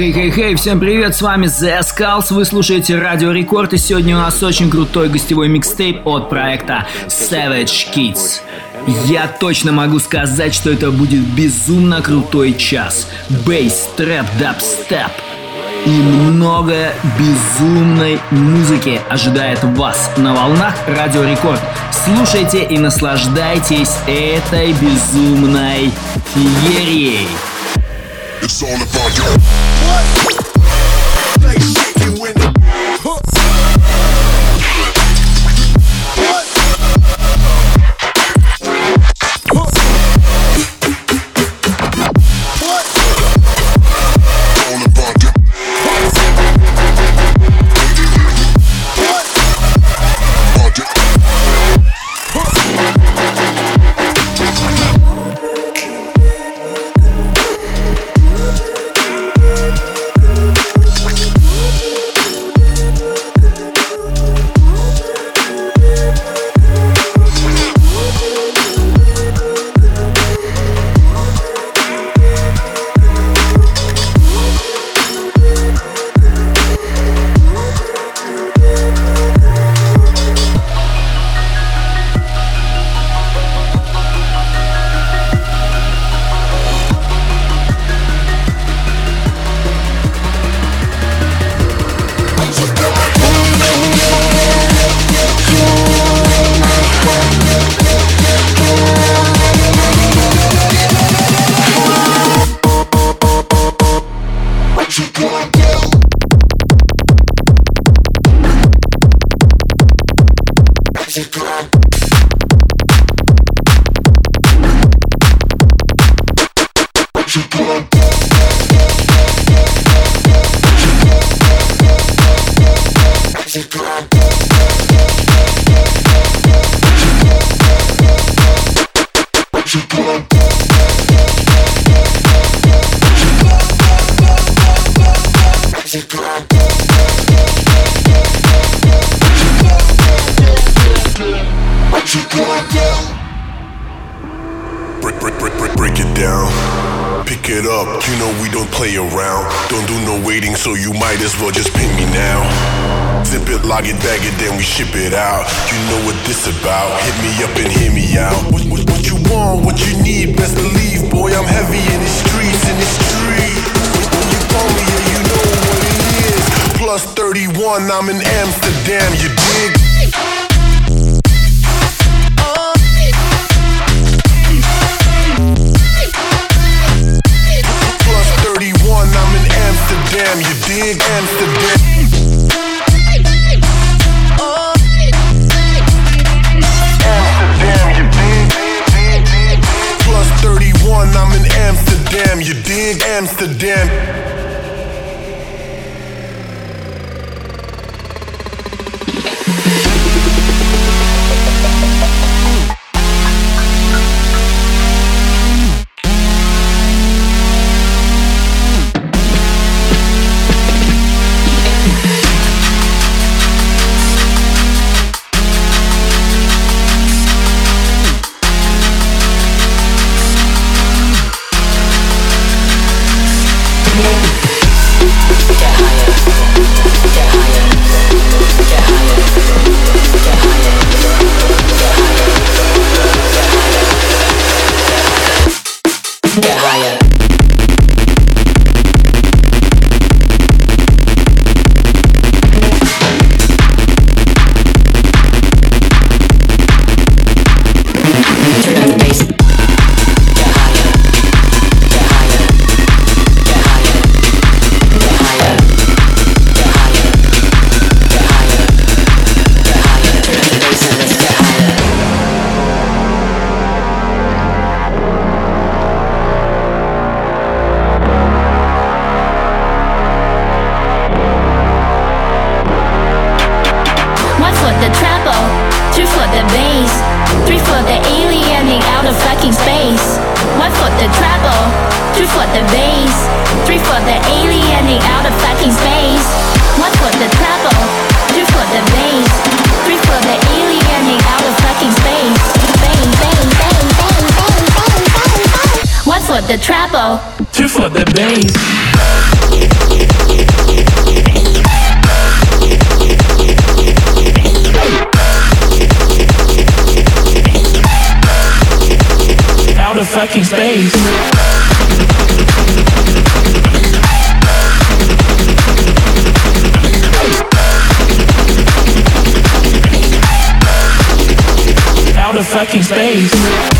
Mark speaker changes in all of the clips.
Speaker 1: Хей-хей-хей, всем привет, с вами The Skulls, вы слушаете Радио Рекорд, и сегодня у нас очень крутой гостевой микстейп от проекта Savage Kids. Я точно могу сказать, что это будет безумно крутой час. Бейс, трэп, дабстеп и много безумной музыки ожидает вас на волнах Радио Рекорд. Слушайте и наслаждайтесь этой безумной феерией. It's all about you. The
Speaker 2: bass. Out of fucking space.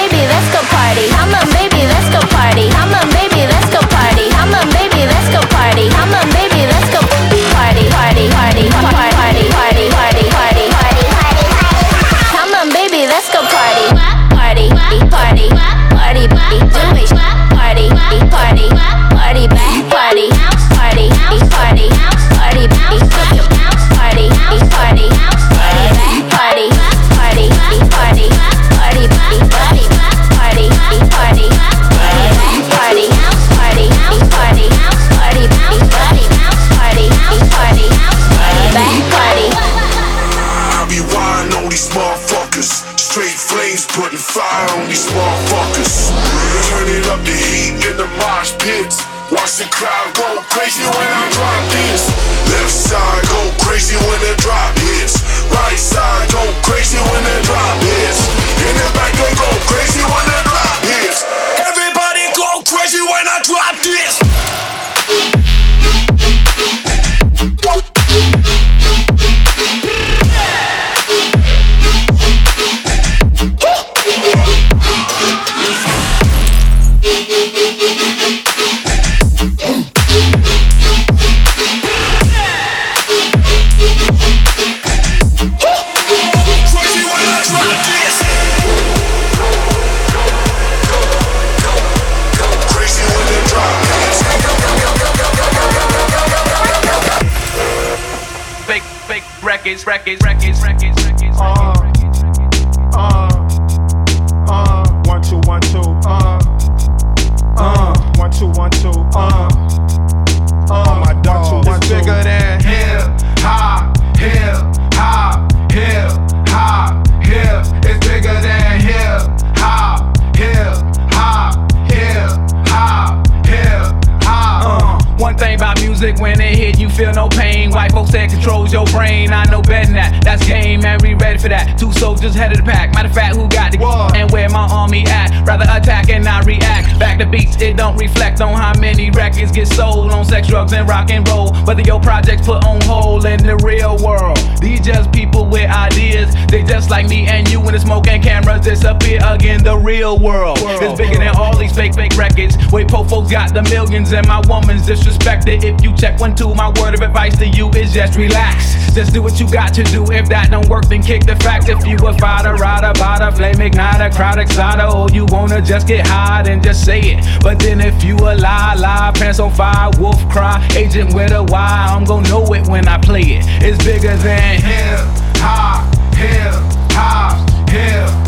Speaker 3: fake, fake records. Wait, Pofo got the millions and my woman's disrespected. If you check one, two, my word of advice to you is just relax. Just do what you got to do. If that don't work, then kick the fact. If you a fighter, rider, bada, flame igniter, crowd excited, or you wanna just get hot and just say it. But then if you a lie, lie, pants on fire, wolf cry, agent with a why, I'm gonna know it when I play it. It's bigger than
Speaker 4: hip hop, hip hop, hip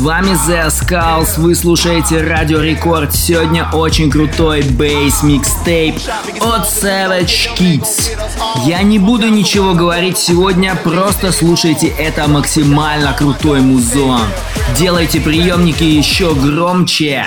Speaker 1: С вами The Skulls, вы слушаете Радио Рекорд. Сегодня очень крутой бейс микстейп от Savage Kids. Я не буду ничего говорить сегодня, просто слушайте это максимально крутой музон. Делайте приемники еще громче.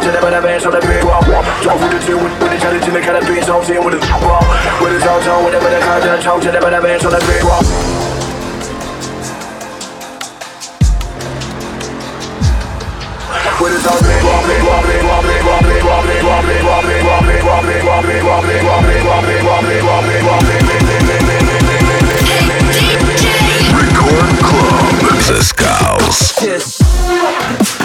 Speaker 5: songs and never never the big wall. Talk with the two with the challenge of with the. With the whatever the content, and the big wall. With
Speaker 6: Record Club Mrs. Cows.
Speaker 5: Yes.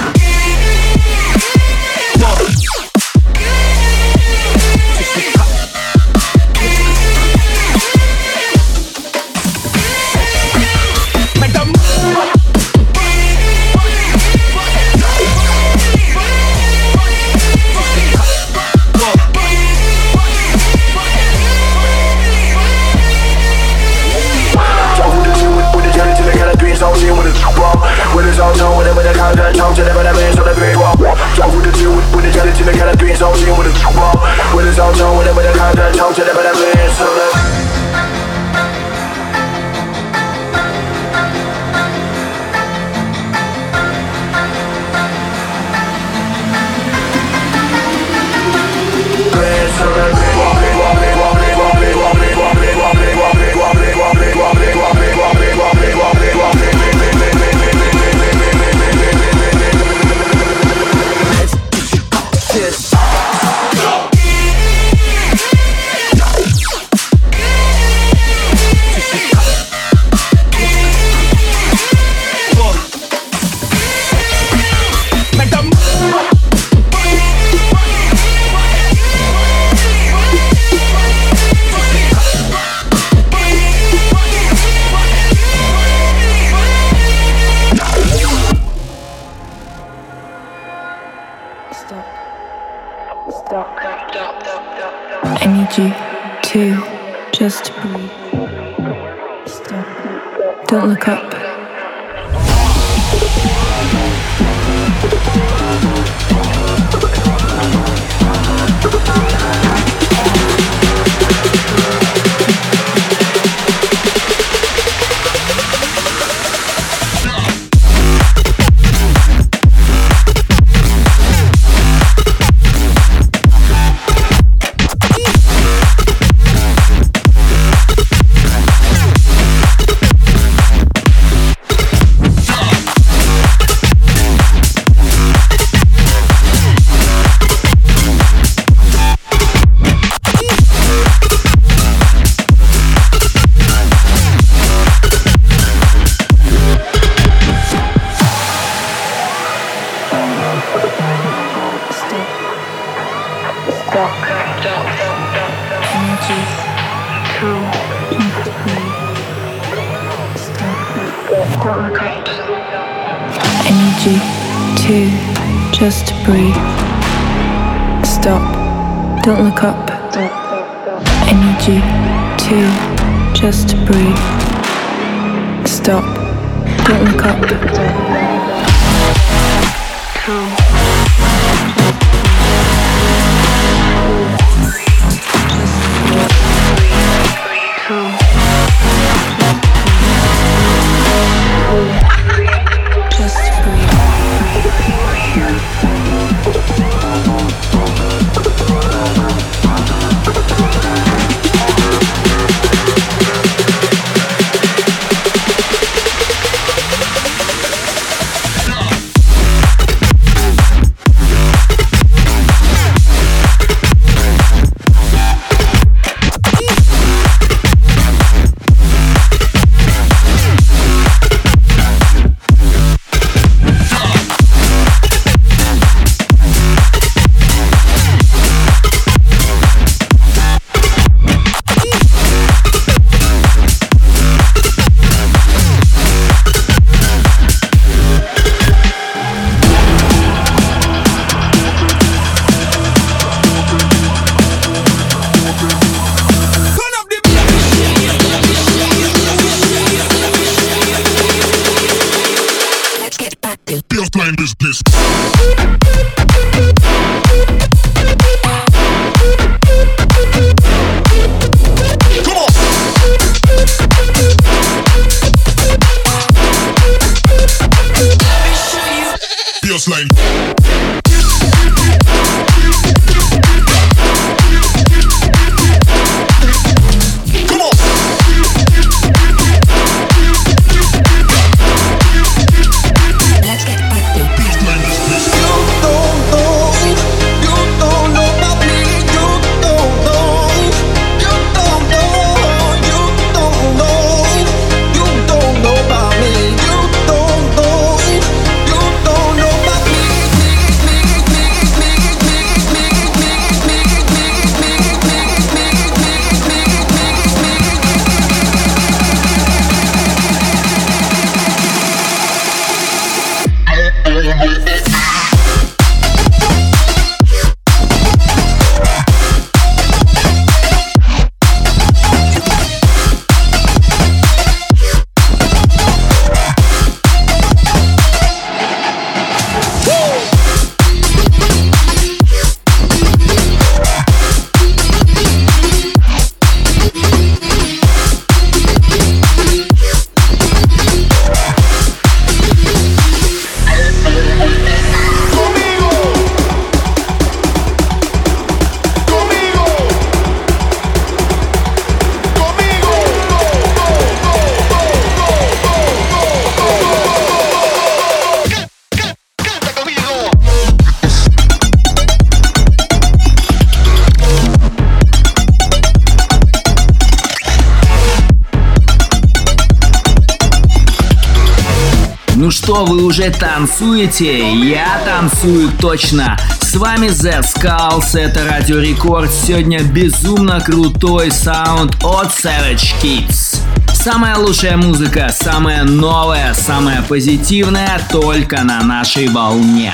Speaker 7: Что, вы уже танцуете? Я танцую точно. С вами The Skulls, это Радио Рекорд. Сегодня безумно крутой саунд от Savage Kids. Самая лучшая музыка, самая новая, самая позитивная только на нашей волне.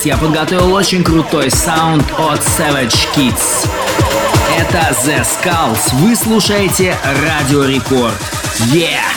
Speaker 8: вас я подготовил очень крутой саунд от Savage Kids. Это The Skulls. Вы слушаете Радио Рекорд. Yeah!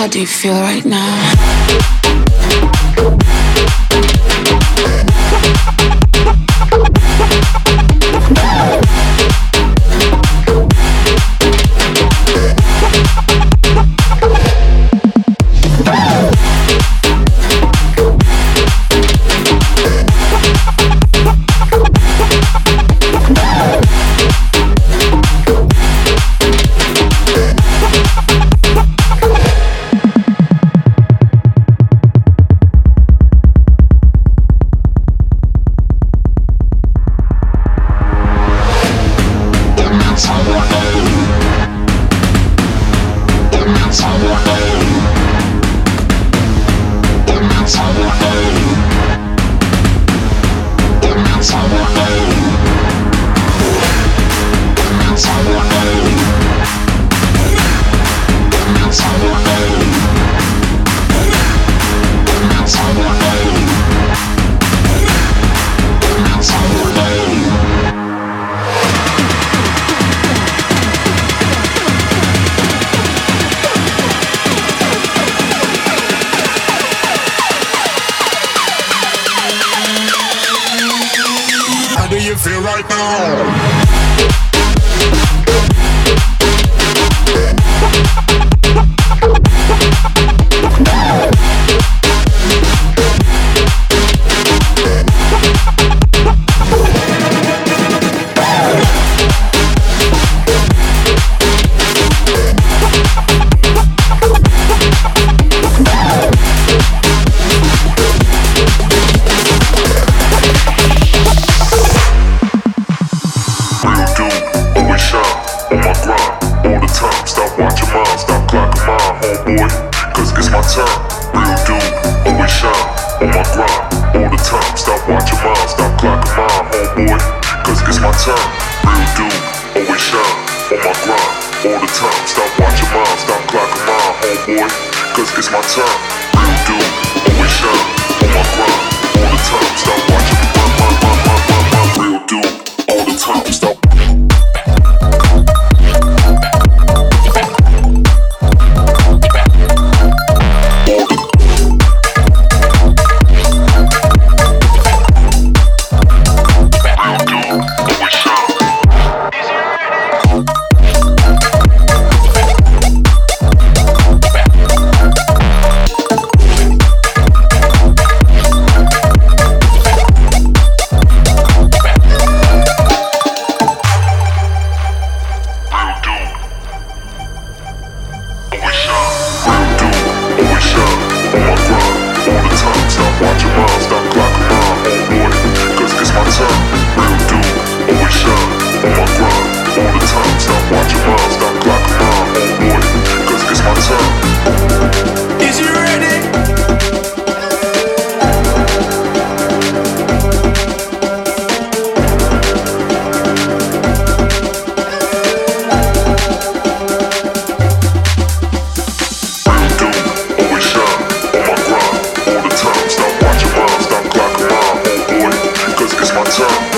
Speaker 9: How do you feel right now?
Speaker 5: up.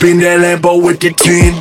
Speaker 5: Up in that Lambo with the tin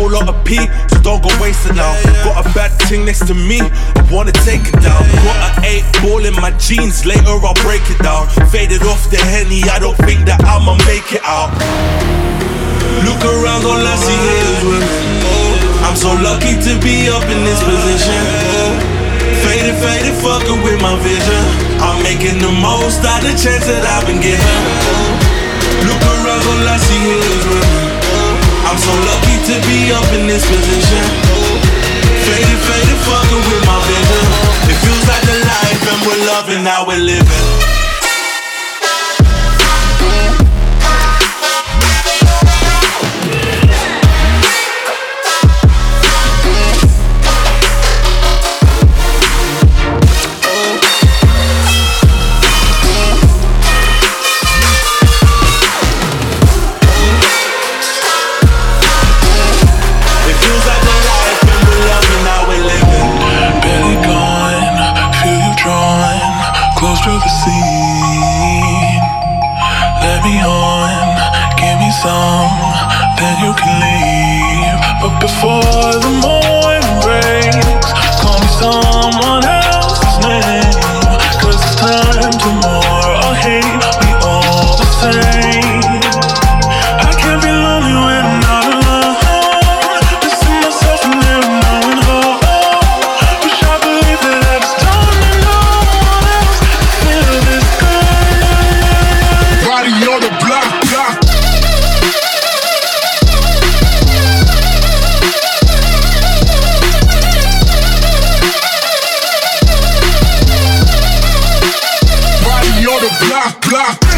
Speaker 10: whole lot of P, so don't go wasting now. Got a bad thing next to me, I wanna take it down. Got an eight ball in my jeans, later I'll break it down. Faded off the henny, I don't think that I'ma make it out. Look around, all I see is women. Oh, I'm so lucky to be up in this position. Oh, faded, faded, fucking with my vision. I'm making the most out of the chance that I've been given. Oh, look around, all I see is. I'm so lucky to be up in this position. Faded, faded, fucking with my vision. It feels like the life and we're loving how we're living. blah, blah.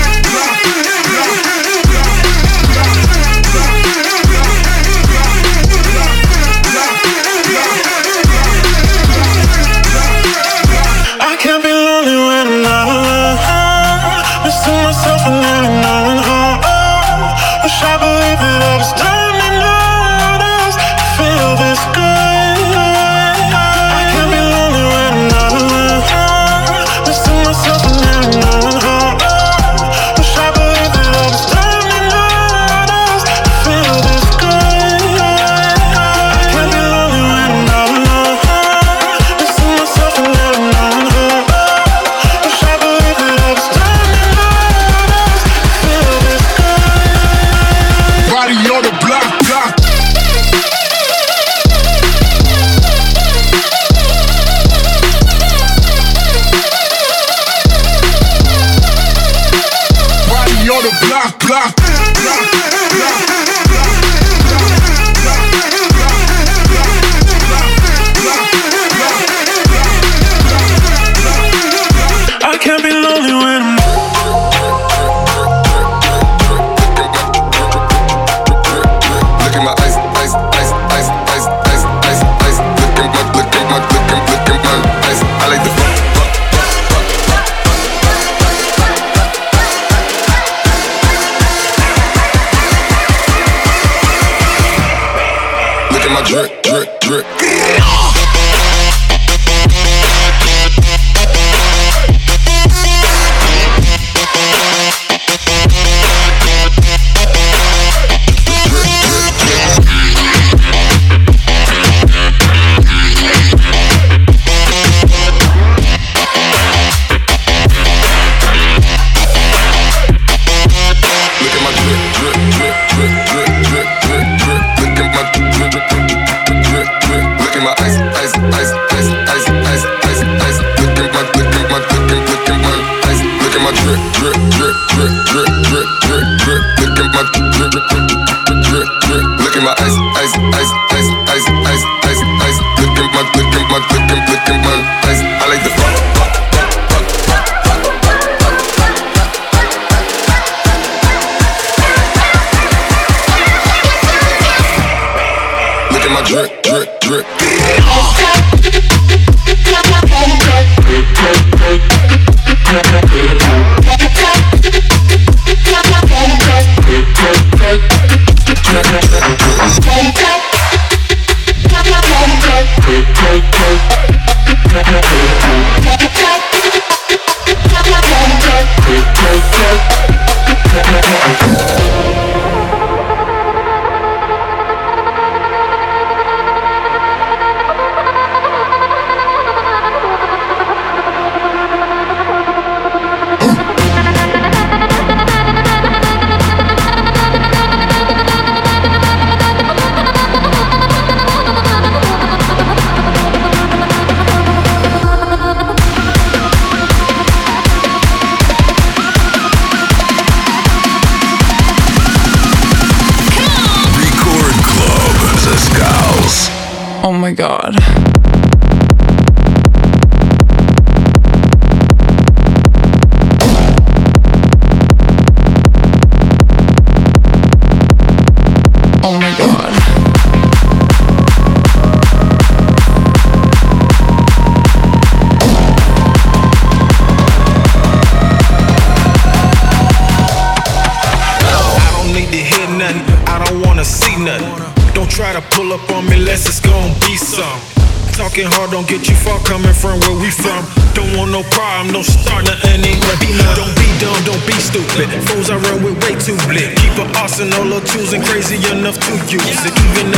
Speaker 10: And
Speaker 11: enough to use it. Even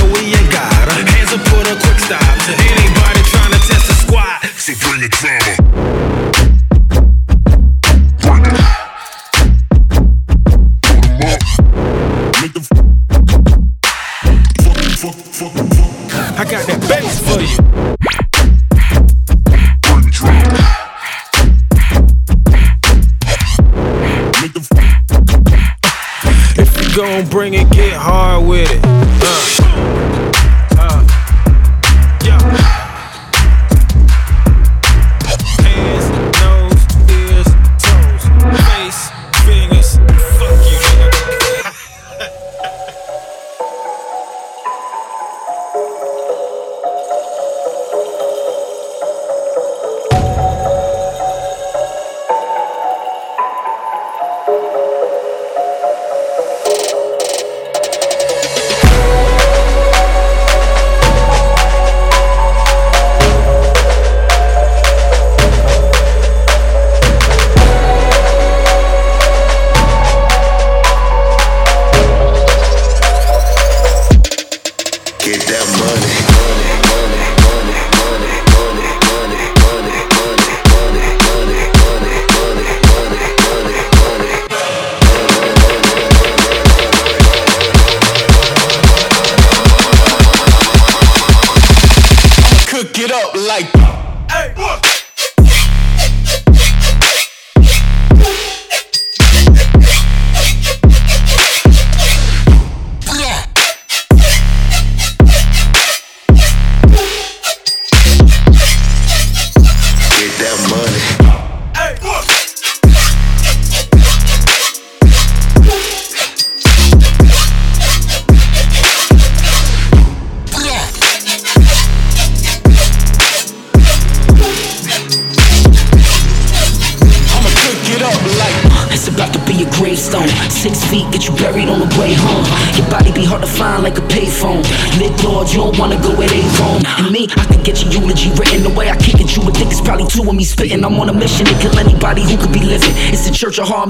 Speaker 11: Get
Speaker 7: that money. money.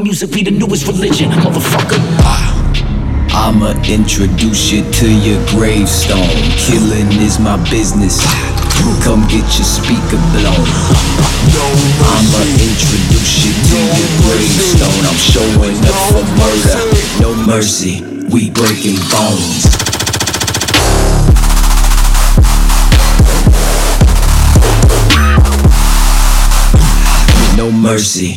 Speaker 7: music be the newest religion, motherfucker.
Speaker 12: Ah, I'ma introduce you to your gravestone. Killing is my business. Come get your speaker blown. I'ma introduce you to your gravestone. I'm showing up for murder. No mercy, we breaking bones. No mercy.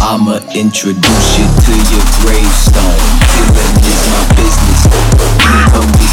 Speaker 12: I'ma introduce you to your gravestone. Killing is my business. You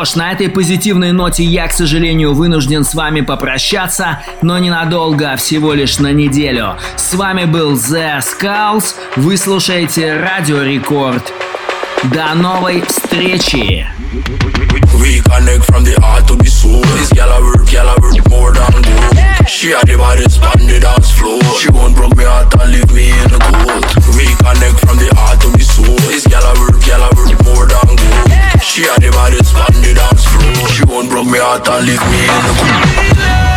Speaker 1: что ж, на этой позитивной ноте я, к сожалению, вынужден с вами попрощаться, но ненадолго, всего лишь на неделю. С вами был The Skulls, вы слушаете Радио Рекорд. До новой встречи!
Speaker 13: We connect from the heart to the soul. This gal a work, gal a work more than gold. She had the baddest on the dance floor. She won't broke me heart and leave me in the cold. We connect from the heart to the soul. This gal a work, gal a work more than gold. She had the baddest on the dance floor. She won't broke me heart and leave me in the
Speaker 6: cool.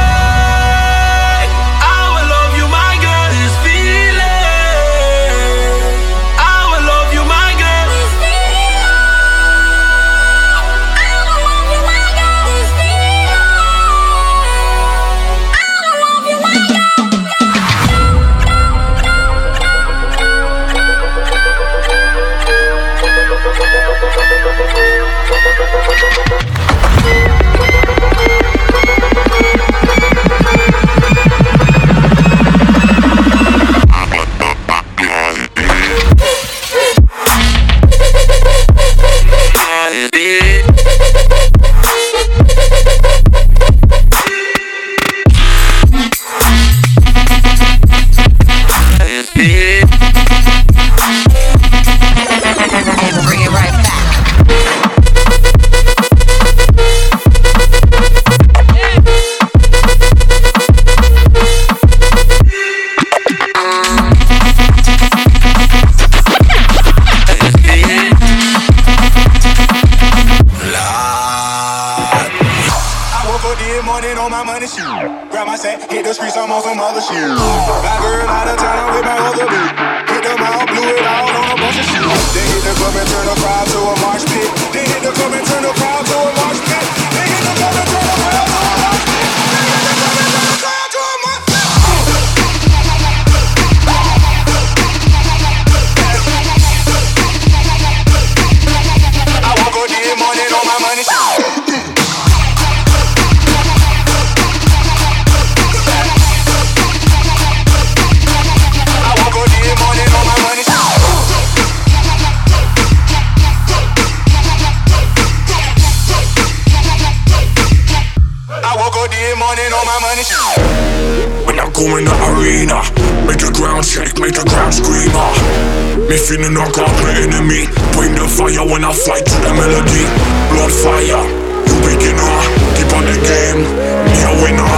Speaker 6: Feeling no conquer enemy. Bring the fire when I fight to the melody. Blood fire, you beginner. Keep on the game, me a winner.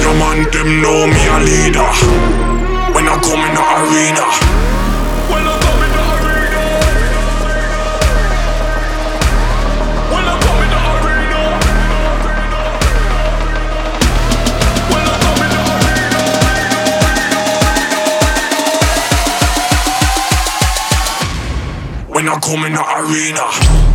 Speaker 6: Your man them know me a leader. When I come in the arena. Come in the arena.